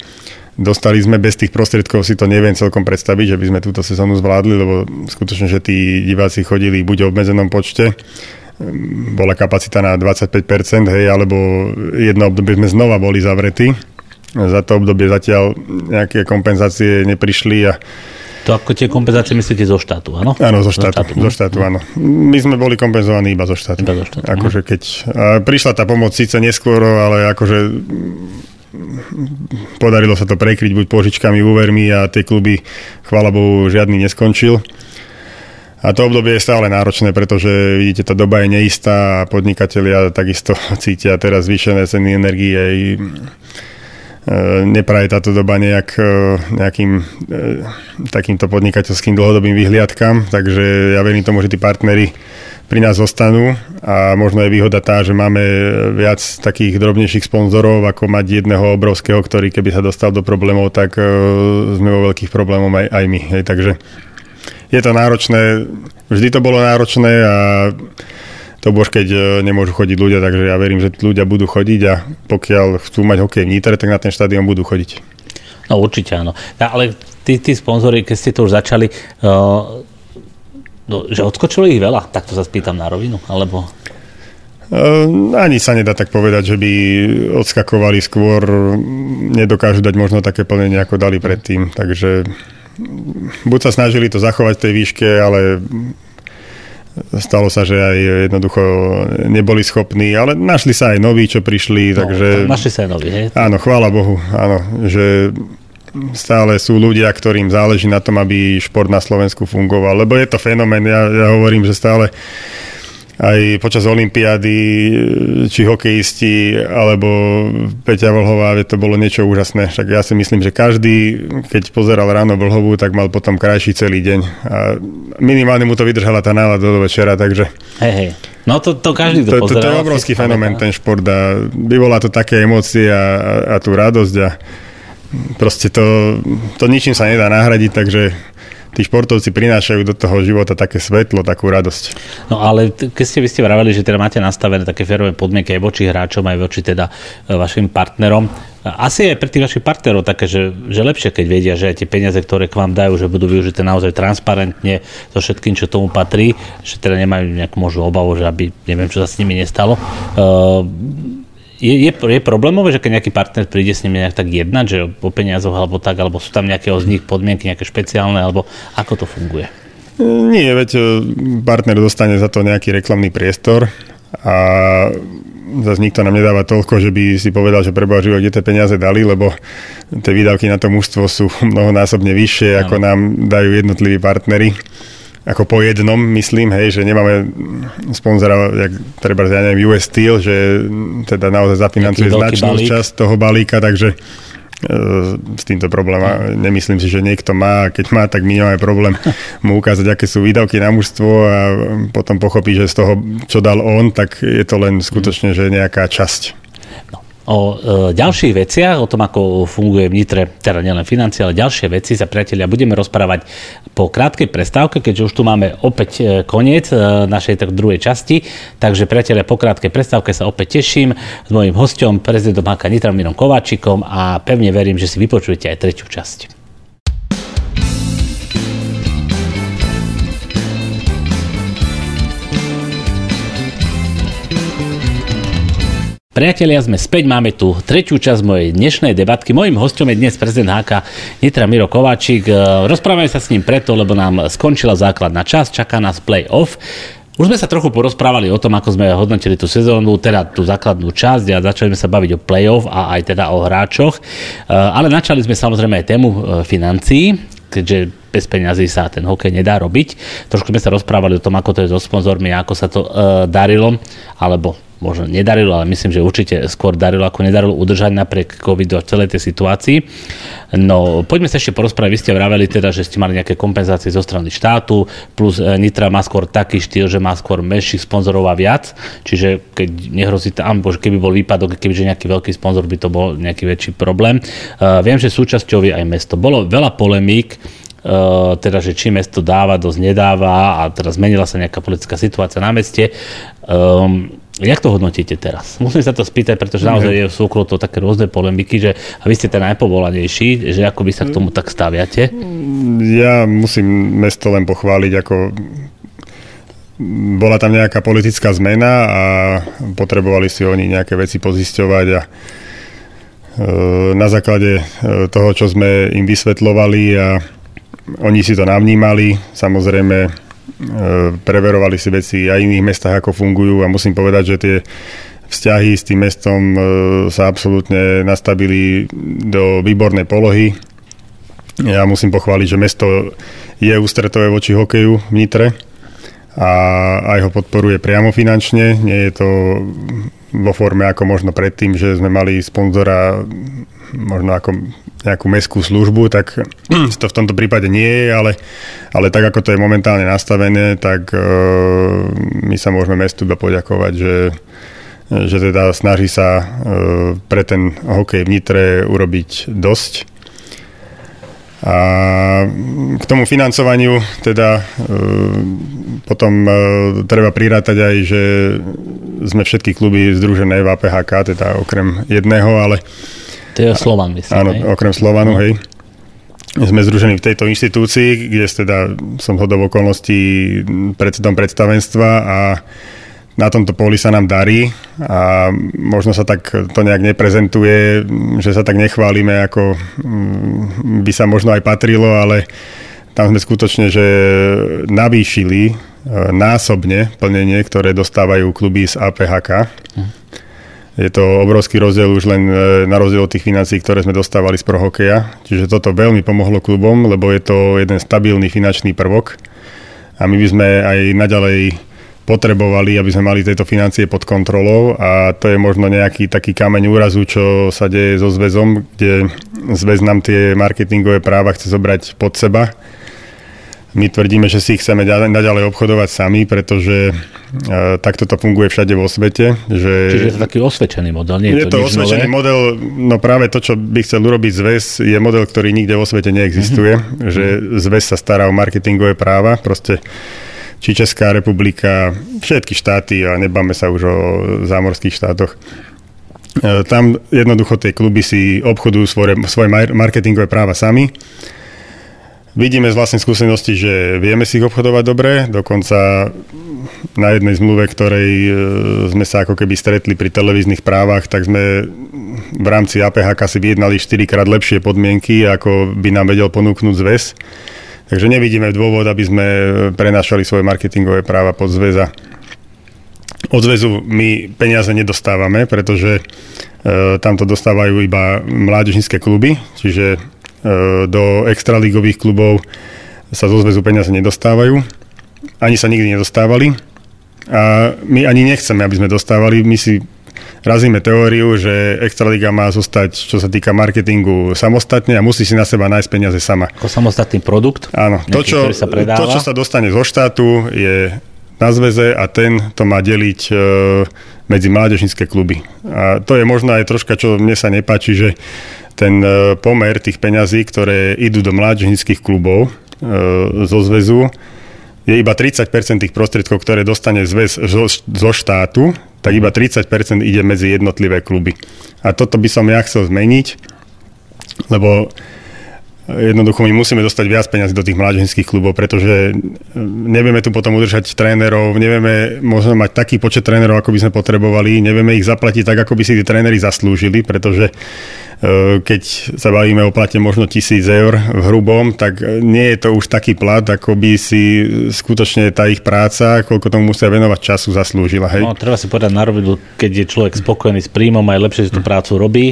Dostali sme bez tých prostriedkov, si to neviem celkom predstaviť, že by sme túto sezónu zvládli, lebo skutočne, že tí diváci chodili buď v obmedzenom počte, bola kapacita na 25%, hej, alebo jedno obdobie sme znova boli zavretí. Za to obdobie zatiaľ nejaké kompenzácie neprišli a to ako tie kompenzácie myslíte zo štátu, áno? Áno, zo štátu, zo štátu, zo štátu áno. My sme boli kompenzovaní iba zo štátu. Iba zo štátu. Akože keď, prišla tá pomoc síce neskôr, ale akože podarilo sa to prekryť buď požičkami, úvermi a tie kluby, chvála Bohu, žiadny neskončil. A to obdobie je stále náročné, pretože vidíte, tá doba je neistá a podnikatelia takisto *laughs* cítia teraz zvýšené ceny energie. Nepraje táto doba nejak, e, nejakým e, takýmto podnikateľským dlhodobým vyhliadkam, takže ja verím tomu, že tí partnery pri nás zostanú a možno je výhoda tá, že máme viac takých drobnejších sponzorov, ako mať jedného obrovského, ktorý keby sa dostal do problémov, tak sme vo veľkých problémoch aj, aj my. Hej. Takže je to náročné, vždy to bolo náročné a to bož, keď uh, nemôžu chodiť ľudia, takže ja verím, že ľudia budú chodiť a pokiaľ chcú mať hokej v Nitre, tak na ten štadión budú chodiť. No určite áno. Ale tí, tí sponzory, keď ste to už začali, uh No, že odskočilo ich veľa? Tak to sa spýtam na rovinu, alebo... Uh, ani sa nedá tak povedať, že by odskakovali skôr, nedokážu dať možno také plnenie, ako dali predtým. Takže buď sa snažili to zachovať v tej výške, ale stalo sa, že aj jednoducho neboli schopní, ale našli sa aj noví, čo prišli, no, takže... Našli sa aj noví, hej? Áno, chvála Bohu, áno, že stále sú ľudia, ktorým záleží na tom, aby šport na Slovensku fungoval. Lebo je to fenomén, ja, ja hovorím, že stále aj počas Olympiády, či hokejisti, alebo Peťa Vlhová, to bolo niečo úžasné. Však ja si myslím, že každý, keď pozeral ráno Vlhovú, tak mal potom krajší celý deň. A minimálne mu to vydržala tá nálada do večera, takže... Hej, hej. No to, to každý to, to, to, to je obrovský fenomén, ten šport a vyvolá to také emócie a, a, a tú radosť a proste to, to ničím sa nedá nahradiť, takže tí športovci prinášajú do toho života také svetlo, takú radosť. No ale keď ste vy ste vraveli, že teda máte nastavené také férové podmienky aj voči hráčom, aj voči teda e, vašim partnerom, asi aj pre tých vašich partnerov také, že, že lepšie, keď vedia, že aj tie peniaze, ktoré k vám dajú, že budú využité naozaj transparentne so všetkým, čo tomu patrí, že teda nemajú nejakú možnú obavu, že aby neviem, čo sa s nimi nestalo. Uh, je, je, je problémové, že keď nejaký partner príde s nimi nejak tak jednať, že o peniazoch alebo tak, alebo sú tam nejaké z nich podmienky, nejaké špeciálne, alebo ako to funguje? Nie, veď e, partner dostane za to nejaký reklamný priestor a zase nikto nám nedáva toľko, že by si povedal, že preboha život, kde tie peniaze dali, lebo tie výdavky na to mústvo sú mnohonásobne vyššie, ako nám dajú jednotliví partnery ako po jednom, myslím, hej, že nemáme sponzora, jak treba, ja neviem, US Steel, že teda naozaj zafinancuje značnú časť toho balíka, takže e, s týmto problém. Nemyslím si, že niekto má, keď má, tak my nemáme problém *laughs* mu ukázať, aké sú výdavky na mužstvo a potom pochopí, že z toho, čo dal on, tak je to len skutočne, že nejaká časť o e, ďalších veciach, o tom, ako funguje v Nitre, teda nielen financie, ale ďalšie veci sa priatelia budeme rozprávať po krátkej prestávke, keďže už tu máme opäť e, koniec e, našej tak druhej časti. Takže priatelia, po krátkej prestávke sa opäť teším s mojím hostom, prezidentom HK Nitra Mirom Kováčikom a pevne verím, že si vypočujete aj tretiu časť. Priatelia, sme späť, máme tu tretiu časť mojej dnešnej debatky. Mojím hostom je dnes prezident HK Nitra Miro Kováčik. E, rozprávame sa s ním preto, lebo nám skončila základná časť, čaká nás play-off. Už sme sa trochu porozprávali o tom, ako sme hodnotili tú sezónu, teda tú základnú časť a začali sme sa baviť o play-off a aj teda o hráčoch. E, ale načali sme samozrejme aj tému e, financií, keďže bez peňazí sa ten hokej nedá robiť. Trošku sme sa rozprávali o tom, ako to je so sponzormi, ako sa to uh, darilo, alebo možno nedarilo, ale myslím, že určite skôr darilo, ako nedarilo udržať napriek covidu a celej tej situácii. No, poďme sa ešte porozprávať. Vy ste vraveli teda, že ste mali nejaké kompenzácie zo strany štátu, plus e, Nitra má skôr taký štýl, že má skôr menších sponzorov a viac, čiže keď nehrozí tam, bože, keby bol výpadok, kebyže nejaký veľký sponzor by to bol nejaký väčší problém. Uh, viem, že súčasťou je aj mesto. Bolo veľa polemík, Uh, teda, že či mesto dáva, dosť nedáva a teraz zmenila sa nejaká politická situácia na meste. Um, Jak to hodnotíte teraz? Musím sa to spýtať, pretože naozaj je sú okolo toho také rôzne polemiky, že a vy ste ten najpovolanejší, že ako vy sa k tomu tak staviate? Ja musím mesto len pochváliť, ako bola tam nejaká politická zmena a potrebovali si oni nejaké veci pozisťovať a e, na základe e, toho, čo sme im vysvetlovali a oni si to navnímali, samozrejme preverovali si veci aj v iných mestách, ako fungujú a musím povedať, že tie vzťahy s tým mestom e, sa absolútne nastavili do výbornej polohy. Ja musím pochváliť, že mesto je ústretové voči hokeju v Nitre a aj ho podporuje priamo finančne. Nie je to vo forme ako možno predtým, že sme mali sponzora možno ako nejakú mestskú službu, tak *clears throat* to v tomto prípade nie je, ale, ale tak ako to je momentálne nastavené, tak uh, my sa môžeme mestu iba poďakovať, že, že teda snaží sa uh, pre ten hokej v Nitre urobiť dosť. A k tomu financovaniu teda uh, potom uh, treba prirátať aj, že sme všetky kluby združené v APHK, teda okrem jedného, ale to je Slovan, myslím. Áno, hej? okrem Slovanu, hej. Sme združení v tejto inštitúcii, kde teda som hodov okolností predsedom predstavenstva a na tomto poli sa nám darí a možno sa tak to nejak neprezentuje, že sa tak nechválime, ako mm, by sa možno aj patrilo, ale tam sme skutočne, že navýšili e, násobne plnenie, ktoré dostávajú kluby z APHK. Hm je to obrovský rozdiel už len e, na rozdiel od tých financií, ktoré sme dostávali z prohokeja. Čiže toto veľmi pomohlo klubom, lebo je to jeden stabilný finančný prvok. A my by sme aj naďalej potrebovali, aby sme mali tieto financie pod kontrolou a to je možno nejaký taký kameň úrazu, čo sa deje so zväzom, kde zväz nám tie marketingové práva chce zobrať pod seba my tvrdíme, že si ich chceme naďalej obchodovať sami, pretože uh, takto to funguje všade vo svete. Že... Čiže je to taký osvedčený model, nie je, je to, to osvedčený nové? model, no práve to, čo by chcel urobiť zväz, je model, ktorý nikde vo svete neexistuje, mm-hmm. že zväz sa stará o marketingové práva, proste či Česká republika, všetky štáty, a nebáme sa už o zámorských štátoch, e, tam jednoducho tie kluby si obchodujú svoje, svoje marketingové práva sami Vidíme z vlastnej skúsenosti, že vieme si ich obchodovať dobre, dokonca na jednej zmluve, ktorej e, sme sa ako keby stretli pri televíznych právach, tak sme v rámci APHK si vyjednali 4 krát lepšie podmienky, ako by nám vedel ponúknuť zväz. Takže nevidíme dôvod, aby sme prenašali svoje marketingové práva pod zväza. Od zväzu my peniaze nedostávame, pretože e, tam to dostávajú iba mládežnícke kluby, čiže do extraligových klubov sa zo zväzu peniaze nedostávajú. Ani sa nikdy nedostávali. A my ani nechceme, aby sme dostávali. My si razíme teóriu, že Extraliga má zostať, čo sa týka marketingu, samostatne a musí si na seba nájsť peniaze sama. Ako samostatný produkt? Áno. To čo, sa to, čo sa dostane zo štátu, je na zväze a ten to má deliť e, medzi mládežnícke kluby. A to je možno aj troška, čo mne sa nepáči, že ten e, pomer tých peňazí, ktoré idú do mládežnických klubov e, zo zväzu, je iba 30% tých prostriedkov, ktoré dostane zväz zo, štátu, tak iba 30% ide medzi jednotlivé kluby. A toto by som ja chcel zmeniť, lebo Jednoducho my musíme dostať viac peniazy do tých mládežnických klubov, pretože nevieme tu potom udržať trénerov, nevieme možno mať taký počet trénerov, ako by sme potrebovali, nevieme ich zaplatiť tak, ako by si tí tréneri zaslúžili, pretože E, keď sa bavíme o plate možno tisíc eur v hrubom, tak nie je to už taký plat, ako by si skutočne tá ich práca, koľko tomu musia venovať času, zaslúžila. Hej? No, treba si povedať na rovidu, keď je človek spokojný s príjmom, aj lepšie si tú prácu robí,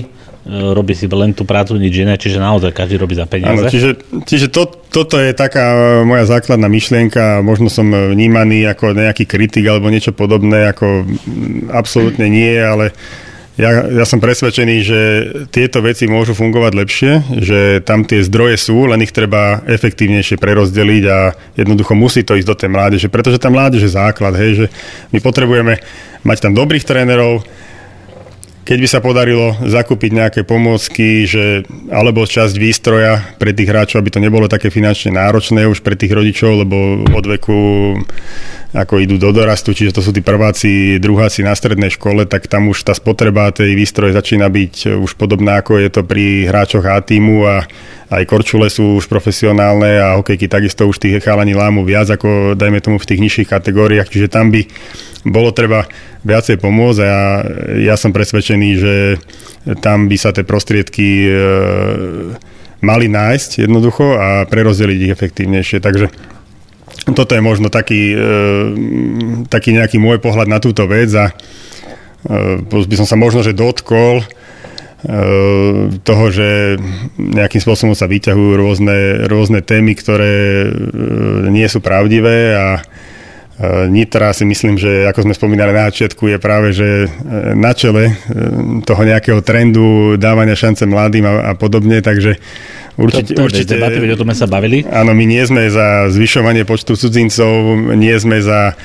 robí si len tú prácu, nič iné, čiže naozaj každý robí za peniaze. Áno, čiže, čiže to, toto je taká moja základná myšlienka, možno som vnímaný ako nejaký kritik alebo niečo podobné, ako absolútne nie, ale ja, ja som presvedčený, že tieto veci môžu fungovať lepšie, že tam tie zdroje sú, len ich treba efektívnejšie prerozdeliť a jednoducho musí to ísť do tej mládeže, pretože tá mládež je základ, hej, že my potrebujeme mať tam dobrých trénerov, keď by sa podarilo zakúpiť nejaké pomôcky, že, alebo časť výstroja pre tých hráčov, aby to nebolo také finančne náročné už pre tých rodičov, lebo od veku ako idú do dorastu, čiže to sú tí prváci, druháci na strednej škole, tak tam už tá spotreba tej výstroje začína byť už podobná, ako je to pri hráčoch A týmu a aj korčule sú už profesionálne a hokejky takisto už tých chalani lámu viac ako dajme tomu v tých nižších kategóriách, čiže tam by bolo treba viacej pomôcť a ja, ja som presvedčený, že tam by sa tie prostriedky e, mali nájsť jednoducho a prerozdeliť ich efektívnejšie. Takže toto je možno taký, e, taký nejaký môj pohľad na túto vec a e, by som sa možno, že dotkol e, toho, že nejakým spôsobom sa vyťahujú rôzne, rôzne témy, ktoré e, nie sú pravdivé a Nitra si myslím, že ako sme spomínali na začiatku, je práve že eh, na čele eh, toho nejakého trendu dávania šance mladým a, a podobne, takže určite... To, to určite debaty, o tom sa bavili. Áno, my nie sme za zvyšovanie počtu cudzincov, nie sme za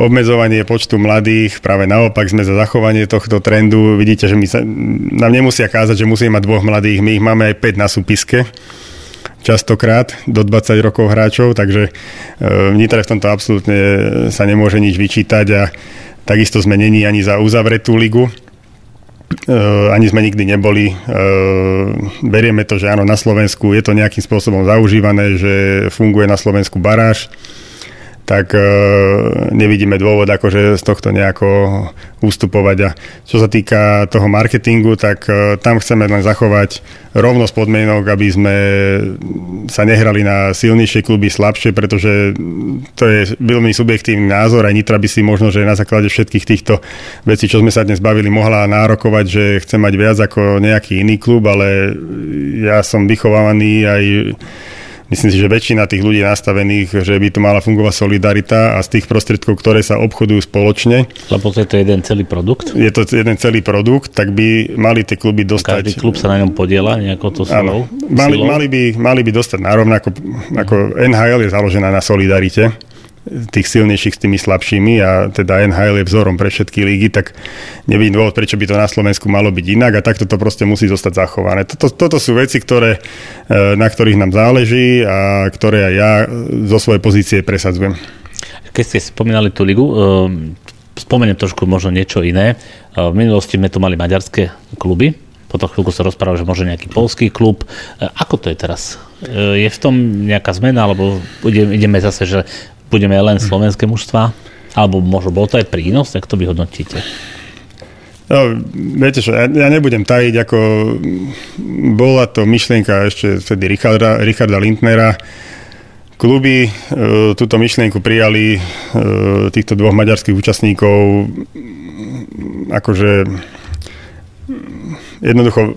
obmedzovanie počtu mladých, práve naopak sme za zachovanie tohto trendu. Vidíte, že my sa, nám nemusia kázať, že musíme mať dvoch mladých, my ich máme aj 5 na súpiske častokrát do 20 rokov hráčov, takže e, v Nitre v tomto absolútne sa nemôže nič vyčítať a takisto sme není ani za uzavretú ligu. E, ani sme nikdy neboli. E, berieme to, že áno, na Slovensku je to nejakým spôsobom zaužívané, že funguje na Slovensku baráž tak e, nevidíme dôvod akože z tohto nejako ústupovať. A čo sa týka toho marketingu, tak e, tam chceme len zachovať rovnosť podmienok, aby sme sa nehrali na silnejšie kluby, slabšie, pretože to je veľmi subjektívny názor. Aj Nitra by si možno, že na základe všetkých týchto vecí, čo sme sa dnes bavili, mohla nárokovať, že chce mať viac ako nejaký iný klub, ale ja som vychovávaný aj Myslím si, že väčšina tých ľudí nastavených, že by tu mala fungovať solidarita a z tých prostriedkov, ktoré sa obchodujú spoločne. Lebo to je to jeden celý produkt? Je to jeden celý produkt, tak by mali tie kluby dostať... Každý klub sa na ňom podiela nejako to silou? Mali, mali, by, mali by dostať nárovno, ako, ako NHL je založená na solidarite tých silnejších s tými slabšími a teda NHL je vzorom pre všetky lígy, tak nevidím dôvod, prečo by to na Slovensku malo byť inak a takto to proste musí zostať zachované. Toto, toto sú veci, ktoré, e, na ktorých nám záleží a ktoré aj ja zo svojej pozície presadzujem. Keď ste spomínali tú ligu, e, spomeniem trošku možno niečo iné. E, v minulosti sme tu mali maďarské kluby, potom chvíľku sa rozprával, že možno nejaký polský klub. Ako to je teraz? Je v tom nejaká zmena, alebo ideme zase, že budeme len slovenské mužstva? Alebo možno bol to aj prínos, tak to vy hodnotíte? No, viete čo, ja, ja nebudem tajiť, ako bola to myšlienka ešte vtedy Richarda, Richarda Lindnera. Kluby e, túto myšlienku prijali e, týchto dvoch maďarských účastníkov akože jednoducho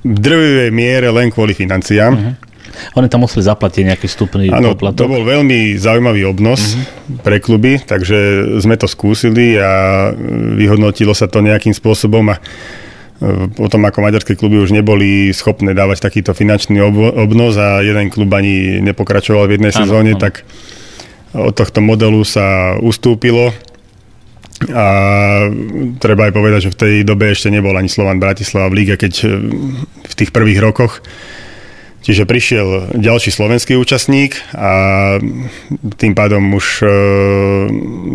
v drvivej miere len kvôli financiám. Uh-huh. Oni tam museli zaplatiť nejaký vstupný Áno, poplatok. to bol veľmi zaujímavý obnos uh-huh. pre kluby, takže sme to skúsili a vyhodnotilo sa to nejakým spôsobom a potom ako maďarské kluby už neboli schopné dávať takýto finančný obnos a jeden klub ani nepokračoval v jednej sezóne, tak od tohto modelu sa ustúpilo. A treba aj povedať, že v tej dobe ešte nebol ani Slovan Bratislava v líge, keď v tých prvých rokoch Čiže prišiel ďalší slovenský účastník a tým pádom už e,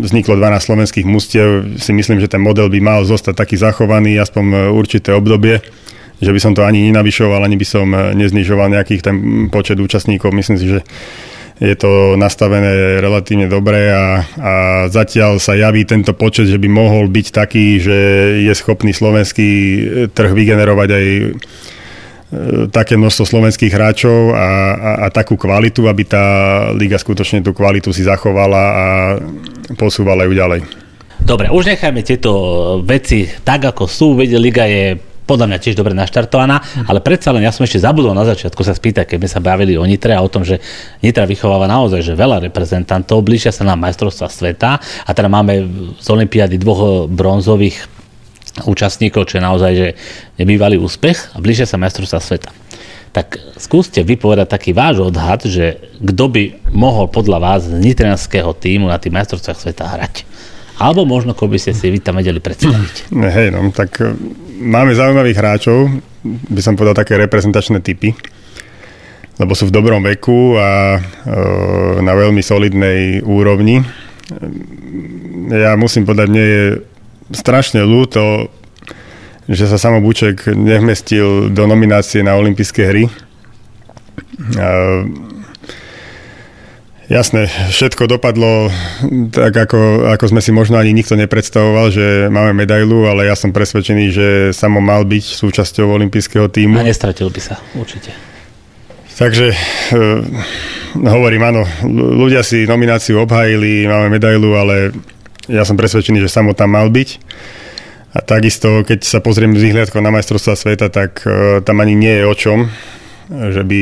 vzniklo 12 slovenských mustiev. Si myslím, že ten model by mal zostať taký zachovaný aspoň určité obdobie že by som to ani nenavyšoval, ani by som neznižoval nejakých ten počet účastníkov. Myslím si, že je to nastavené relatívne dobre a, a zatiaľ sa javí tento počet, že by mohol byť taký, že je schopný slovenský trh vygenerovať aj E, také množstvo slovenských hráčov a, a, a takú kvalitu, aby tá liga skutočne tú kvalitu si zachovala a posúvala ju ďalej. Dobre, už nechajme tieto veci tak, ako sú. Veď liga je podľa mňa tiež dobre naštartovaná, ale predsa len ja som ešte zabudol na začiatku sa spýtať, keď sme sa bavili o Nitre a o tom, že Nitra vychováva naozaj že veľa reprezentantov, blížia sa nám majstrovstva sveta a teda máme z Olympiády dvoch bronzových účastníkov, čo je naozaj že nebývalý úspech a blížia sa majstrovstvá sveta. Tak skúste vypovedať taký váš odhad, že kto by mohol podľa vás z nitrianského týmu na tých majstrovstvách sveta hrať. Alebo možno, ako by ste si vy tam vedeli predstaviť. *clears throat* Hej, no, tak e, máme zaujímavých hráčov, by som povedal také reprezentačné typy, lebo sú v dobrom veku a e, na veľmi solidnej úrovni. Ja musím povedať, mne je strašne ľúto, že sa Samo Buček nevmestil do nominácie na olympijské hry. Jasné, všetko dopadlo tak, ako, ako sme si možno ani nikto nepredstavoval, že máme medailu, ale ja som presvedčený, že Samo mal byť súčasťou olympijského týmu. A nestratil by sa, určite. Takže e, hovorím, áno, ľudia si nomináciu obhajili, máme medailu, ale ja som presvedčený, že Samo tam mal byť. A takisto, keď sa pozriem z vyhliadkou na majstrovstva sveta, tak uh, tam ani nie je o čom, že by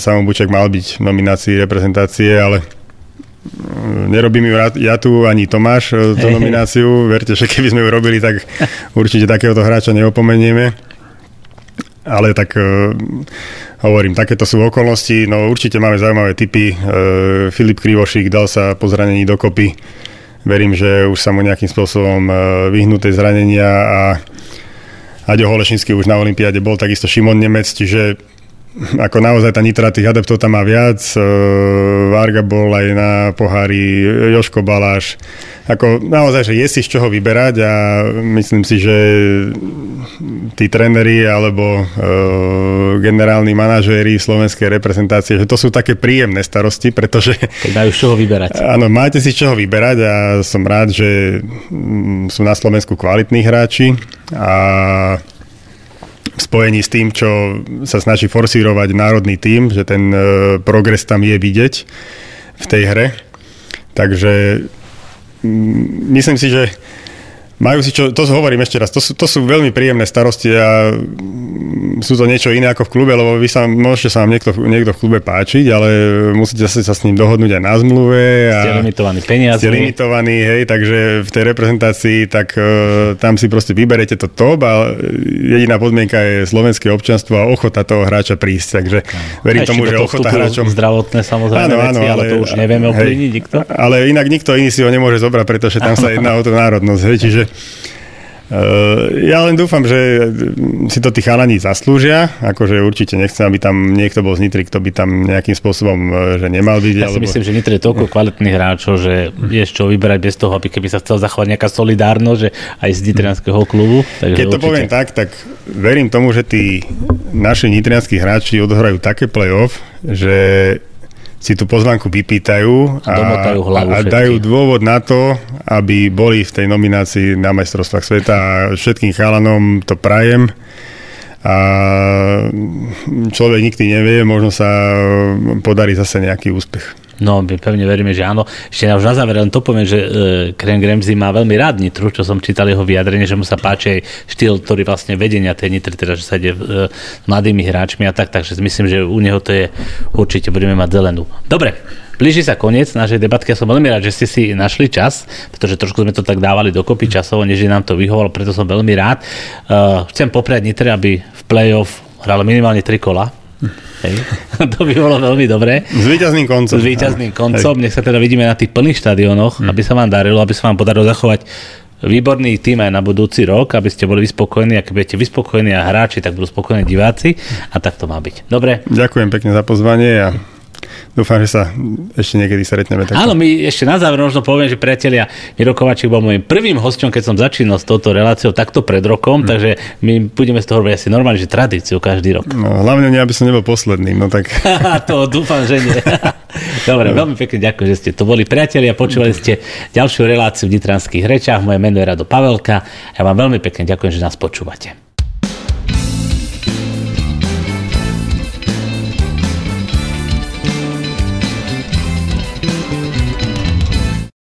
Samo Buček mal byť v nominácii reprezentácie, ale uh, nerobím ju ja tu, ani Tomáš uh, tú *laughs* nomináciu. Verte, že keby sme ju robili, tak *laughs* určite takéhoto hráča neopomenieme. Ale tak uh, hovorím, takéto sú okolnosti. No určite máme zaujímavé typy. Uh, Filip Krivošík dal sa po zranení dokopy verím, že už sa mu nejakým spôsobom e, vyhnúť tej zranenia a Aďo Holešinský už na Olympiáde bol, takisto Šimon Nemec, čiže ako naozaj tá Nitra tých adeptov tam má viac. E, Varga bol aj na pohári, Joško Baláš. Ako naozaj, že je si z čoho vyberať a myslím si, že tí tréneri alebo e, generálni manažéri slovenskej reprezentácie, že to sú také príjemné starosti, pretože... Majú z čoho vyberať. *laughs* Áno, máte si čoho vyberať a som rád, že mm, sú na Slovensku kvalitní hráči a v spojení s tým, čo sa snaží forsírovať národný tím, že ten e, progres tam je vidieť v tej hre. Takže mm, myslím si, že majú si čo, to hovorím ešte raz, to sú, to sú veľmi príjemné starosti a sú to niečo iné ako v klube, lebo vy sa, môžete sa vám niekto, niekto v klube páčiť, ale musíte sa, sa s ním dohodnúť aj na zmluve. A ste limitovaní peniaze. Ste limitovaní, hej, takže v tej reprezentácii, tak uh, tam si proste vyberete to top a jediná podmienka je slovenské občanstvo a ochota toho hráča prísť, takže verím tomu, že ochota hráčom... zdravotné samozrejme áno, áno, veci, ale, ale to už nevieme ovplyvniť nikto. Ale inak nikto iný si ho nemôže zobrať, pretože tam sa jedná o tú národnosť, hej, čiže Eh, ja len dúfam, že si to tí chalani zaslúžia, akože určite nechcem, aby tam niekto bol z Nitry, kto by tam nejakým spôsobom, eh, že nemal byť. Ja si alebo... myslím, že Nitry je toľko kvalitných hráčov, že je čoho vyberať bez toho, aby keby sa chcel zachovať nejaká solidárnosť, že aj z nitrianského klubu. Takže Keď to určite... poviem tak, tak verím tomu, že tí naši nitrianskí hráči odohrajú také play-off, že si tú pozvánku vypýtajú a, a, a dajú dôvod na to, aby boli v tej nominácii na majstrovstvách sveta. A všetkým chalanom to prajem a človek nikdy nevie, možno sa podarí zase nejaký úspech. No, my pevne veríme, že áno. Ešte už na záver len to poviem, že uh, Kren Gremzy má veľmi rád Nitru, čo som čítal jeho vyjadrenie, že mu sa páči aj štýl, ktorý vlastne vedenia tej Nitry, teda že sa ide uh, mladými hráčmi a tak, takže myslím, že u neho to je určite budeme mať zelenú. Dobre, Blíži sa koniec našej debatky. Ja som veľmi rád, že ste si našli čas, pretože trošku sme to tak dávali dokopy časovo, než nám to vyhovalo, preto som veľmi rád. Uh, chcem popriať Nitre, aby v play-off hralo minimálne tri kola Hej. *laughs* to by bolo veľmi dobré. S výťazným koncom. S výťazným koncom. Hej. Nech sa teda vidíme na tých plných štadionoch, hmm. aby sa vám darilo, aby sa vám podarilo zachovať výborný tým aj na budúci rok, aby ste boli vyspokojní, ak budete vyspokojní a hráči, tak budú spokojní diváci a tak to má byť. Dobre? Ďakujem pekne za pozvanie a dúfam, že sa ešte niekedy stretneme. Takto. Áno, my ešte na záver možno poviem, že priatelia, Miro Kovačík bol môjim prvým hosťom, keď som začínal s touto reláciou takto pred rokom, hmm. takže my budeme z toho robiť asi normálne, že tradíciu každý rok. No, hlavne nie, aby som nebol posledným, no tak. *laughs* to dúfam, že nie. *laughs* Dobre, no. veľmi pekne ďakujem, že ste to boli priatelia, počúvali ste ďalšiu reláciu v Nitranských rečách. Moje meno je Rado Pavelka. Ja vám veľmi pekne ďakujem, že nás počúvate.